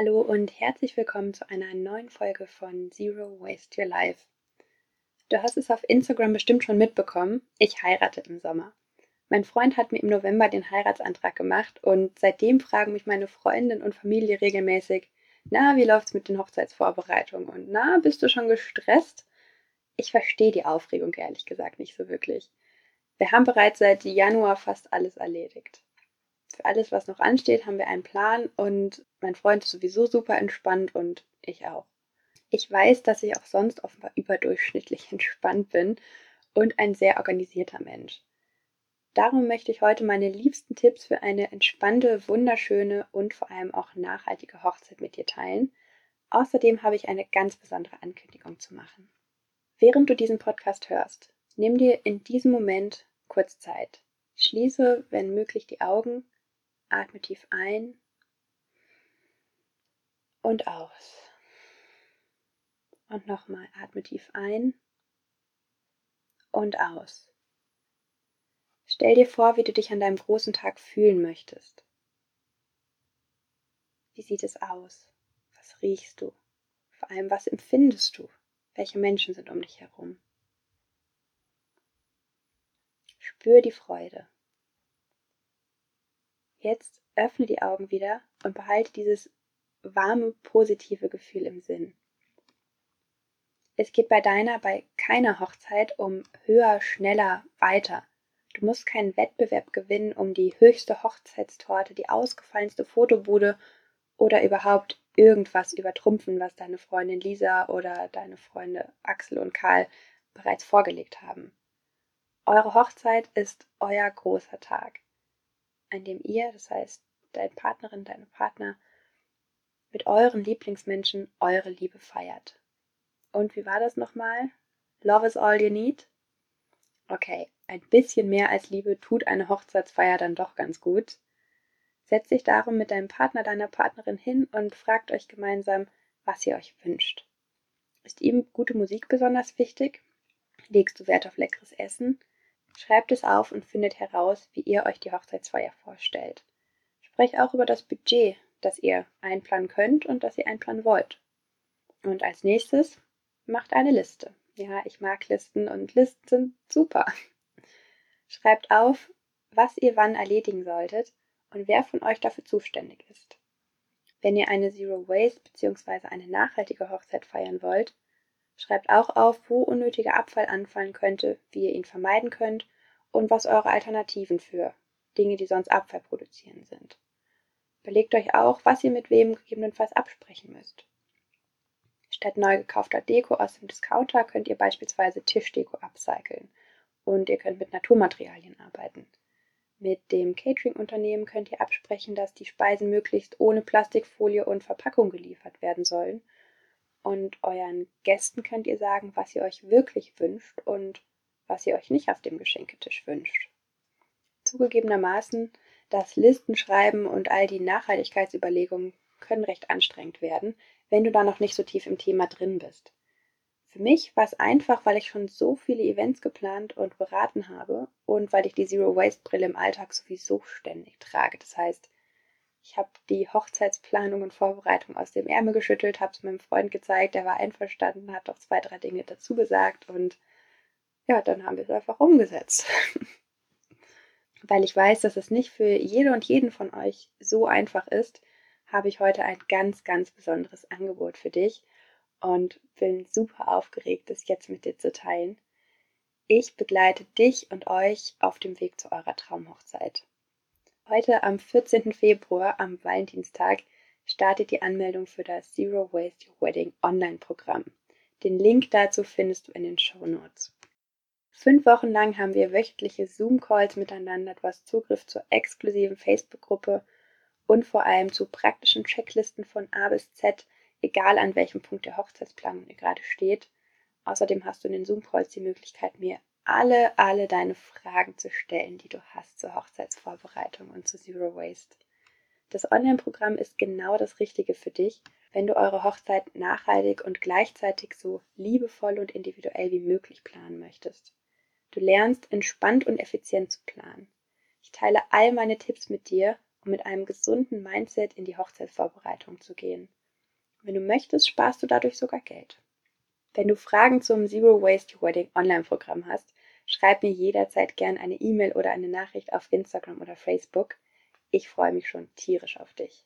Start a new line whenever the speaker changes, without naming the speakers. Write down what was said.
Hallo und herzlich willkommen zu einer neuen Folge von Zero Waste Your Life. Du hast es auf Instagram bestimmt schon mitbekommen, ich heirate im Sommer. Mein Freund hat mir im November den Heiratsantrag gemacht und seitdem fragen mich meine Freundin und Familie regelmäßig, na, wie läuft's mit den Hochzeitsvorbereitungen und na, bist du schon gestresst? Ich verstehe die Aufregung ehrlich gesagt nicht so wirklich. Wir haben bereits seit Januar fast alles erledigt. Für alles, was noch ansteht, haben wir einen Plan und mein Freund ist sowieso super entspannt und ich auch. Ich weiß, dass ich auch sonst offenbar überdurchschnittlich entspannt bin und ein sehr organisierter Mensch. Darum möchte ich heute meine liebsten Tipps für eine entspannte, wunderschöne und vor allem auch nachhaltige Hochzeit mit dir teilen. Außerdem habe ich eine ganz besondere Ankündigung zu machen. Während du diesen Podcast hörst, nimm dir in diesem Moment kurz Zeit. Schließe, wenn möglich, die Augen, atme tief ein und aus. Und nochmal, atme tief ein und aus. Stell dir vor, wie du dich an deinem großen Tag fühlen möchtest. Wie sieht es aus? Was riechst du? Vor allem, was empfindest du? Welche Menschen sind um dich herum? Spür die Freude. Jetzt öffne die Augen wieder und behalte dieses warme, positive Gefühl im Sinn. Es geht bei deiner, bei keiner Hochzeit um höher, schneller, weiter. Du musst keinen Wettbewerb gewinnen um die höchste Hochzeitstorte, die ausgefallenste Fotobude oder überhaupt irgendwas übertrumpfen, was deine Freundin Lisa oder deine Freunde Axel und Karl bereits vorgelegt haben. Eure Hochzeit ist euer großer Tag, an dem ihr, das heißt deine Partnerin, deine Partner, mit euren Lieblingsmenschen eure Liebe feiert. Und wie war das nochmal? Love is all you need? Okay, ein bisschen mehr als Liebe tut eine Hochzeitsfeier dann doch ganz gut. Setzt dich darum mit deinem Partner, deiner Partnerin hin und fragt euch gemeinsam, was ihr euch wünscht. Ist ihm gute Musik besonders wichtig? Legst du Wert auf leckeres Essen? Schreibt es auf und findet heraus, wie ihr euch die Hochzeitsfeier vorstellt. Sprecht auch über das Budget, das ihr einplanen könnt und das ihr einplanen wollt. Und als nächstes macht eine Liste. Ja, ich mag Listen und Listen sind super. Schreibt auf, was ihr wann erledigen solltet und wer von euch dafür zuständig ist. Wenn ihr eine Zero Waste bzw. eine nachhaltige Hochzeit feiern wollt, schreibt auch auf, wo unnötiger Abfall anfallen könnte, wie ihr ihn vermeiden könnt und was eure Alternativen für Dinge, die sonst Abfall produzieren sind. Überlegt euch auch, was ihr mit wem gegebenenfalls absprechen müsst. Statt neu gekaufter Deko aus dem Discounter könnt ihr beispielsweise Tischdeko upcyclen und ihr könnt mit Naturmaterialien arbeiten. Mit dem Catering-Unternehmen könnt ihr absprechen, dass die Speisen möglichst ohne Plastikfolie und Verpackung geliefert werden sollen. Und euren Gästen könnt ihr sagen, was ihr euch wirklich wünscht und was ihr euch nicht auf dem Geschenketisch wünscht. Zugegebenermaßen, das Listenschreiben und all die Nachhaltigkeitsüberlegungen können recht anstrengend werden, wenn du da noch nicht so tief im Thema drin bist. Für mich war es einfach, weil ich schon so viele Events geplant und beraten habe und weil ich die Zero Waste Brille im Alltag sowieso ständig trage. Das heißt, ich habe die Hochzeitsplanung und Vorbereitung aus dem Ärmel geschüttelt, habe es meinem Freund gezeigt, der war einverstanden, hat doch zwei, drei Dinge dazu gesagt und ja, dann haben wir es einfach umgesetzt. weil ich weiß, dass es nicht für jede und jeden von euch so einfach ist, habe ich heute ein ganz, ganz besonderes Angebot für dich und bin super aufgeregt, es jetzt mit dir zu teilen. Ich begleite dich und euch auf dem Weg zu eurer Traumhochzeit. Heute am 14. Februar, am Valentinstag, startet die Anmeldung für das Zero Waste Your Wedding Online-Programm. Den Link dazu findest du in den Show Notes. Fünf Wochen lang haben wir wöchentliche Zoom-Calls miteinander, hast Zugriff zur exklusiven Facebook-Gruppe und vor allem zu praktischen Checklisten von A bis Z, egal an welchem Punkt der Hochzeitsplanung ihr gerade steht. Außerdem hast du in den Zoom-Calls die Möglichkeit, mir alle, alle deine Fragen zu stellen, die du hast zur Hochzeitsvorbereitung und zu Zero Waste. Das Online-Programm ist genau das Richtige für dich, wenn du eure Hochzeit nachhaltig und gleichzeitig so liebevoll und individuell wie möglich planen möchtest. Du lernst entspannt und effizient zu planen. Ich teile all meine Tipps mit dir um mit einem gesunden Mindset in die Hochzeitsvorbereitung zu gehen. Wenn du möchtest, sparst du dadurch sogar Geld. Wenn du Fragen zum Zero Waste Wedding Online-Programm hast, schreib mir jederzeit gern eine E-Mail oder eine Nachricht auf Instagram oder Facebook. Ich freue mich schon tierisch auf dich.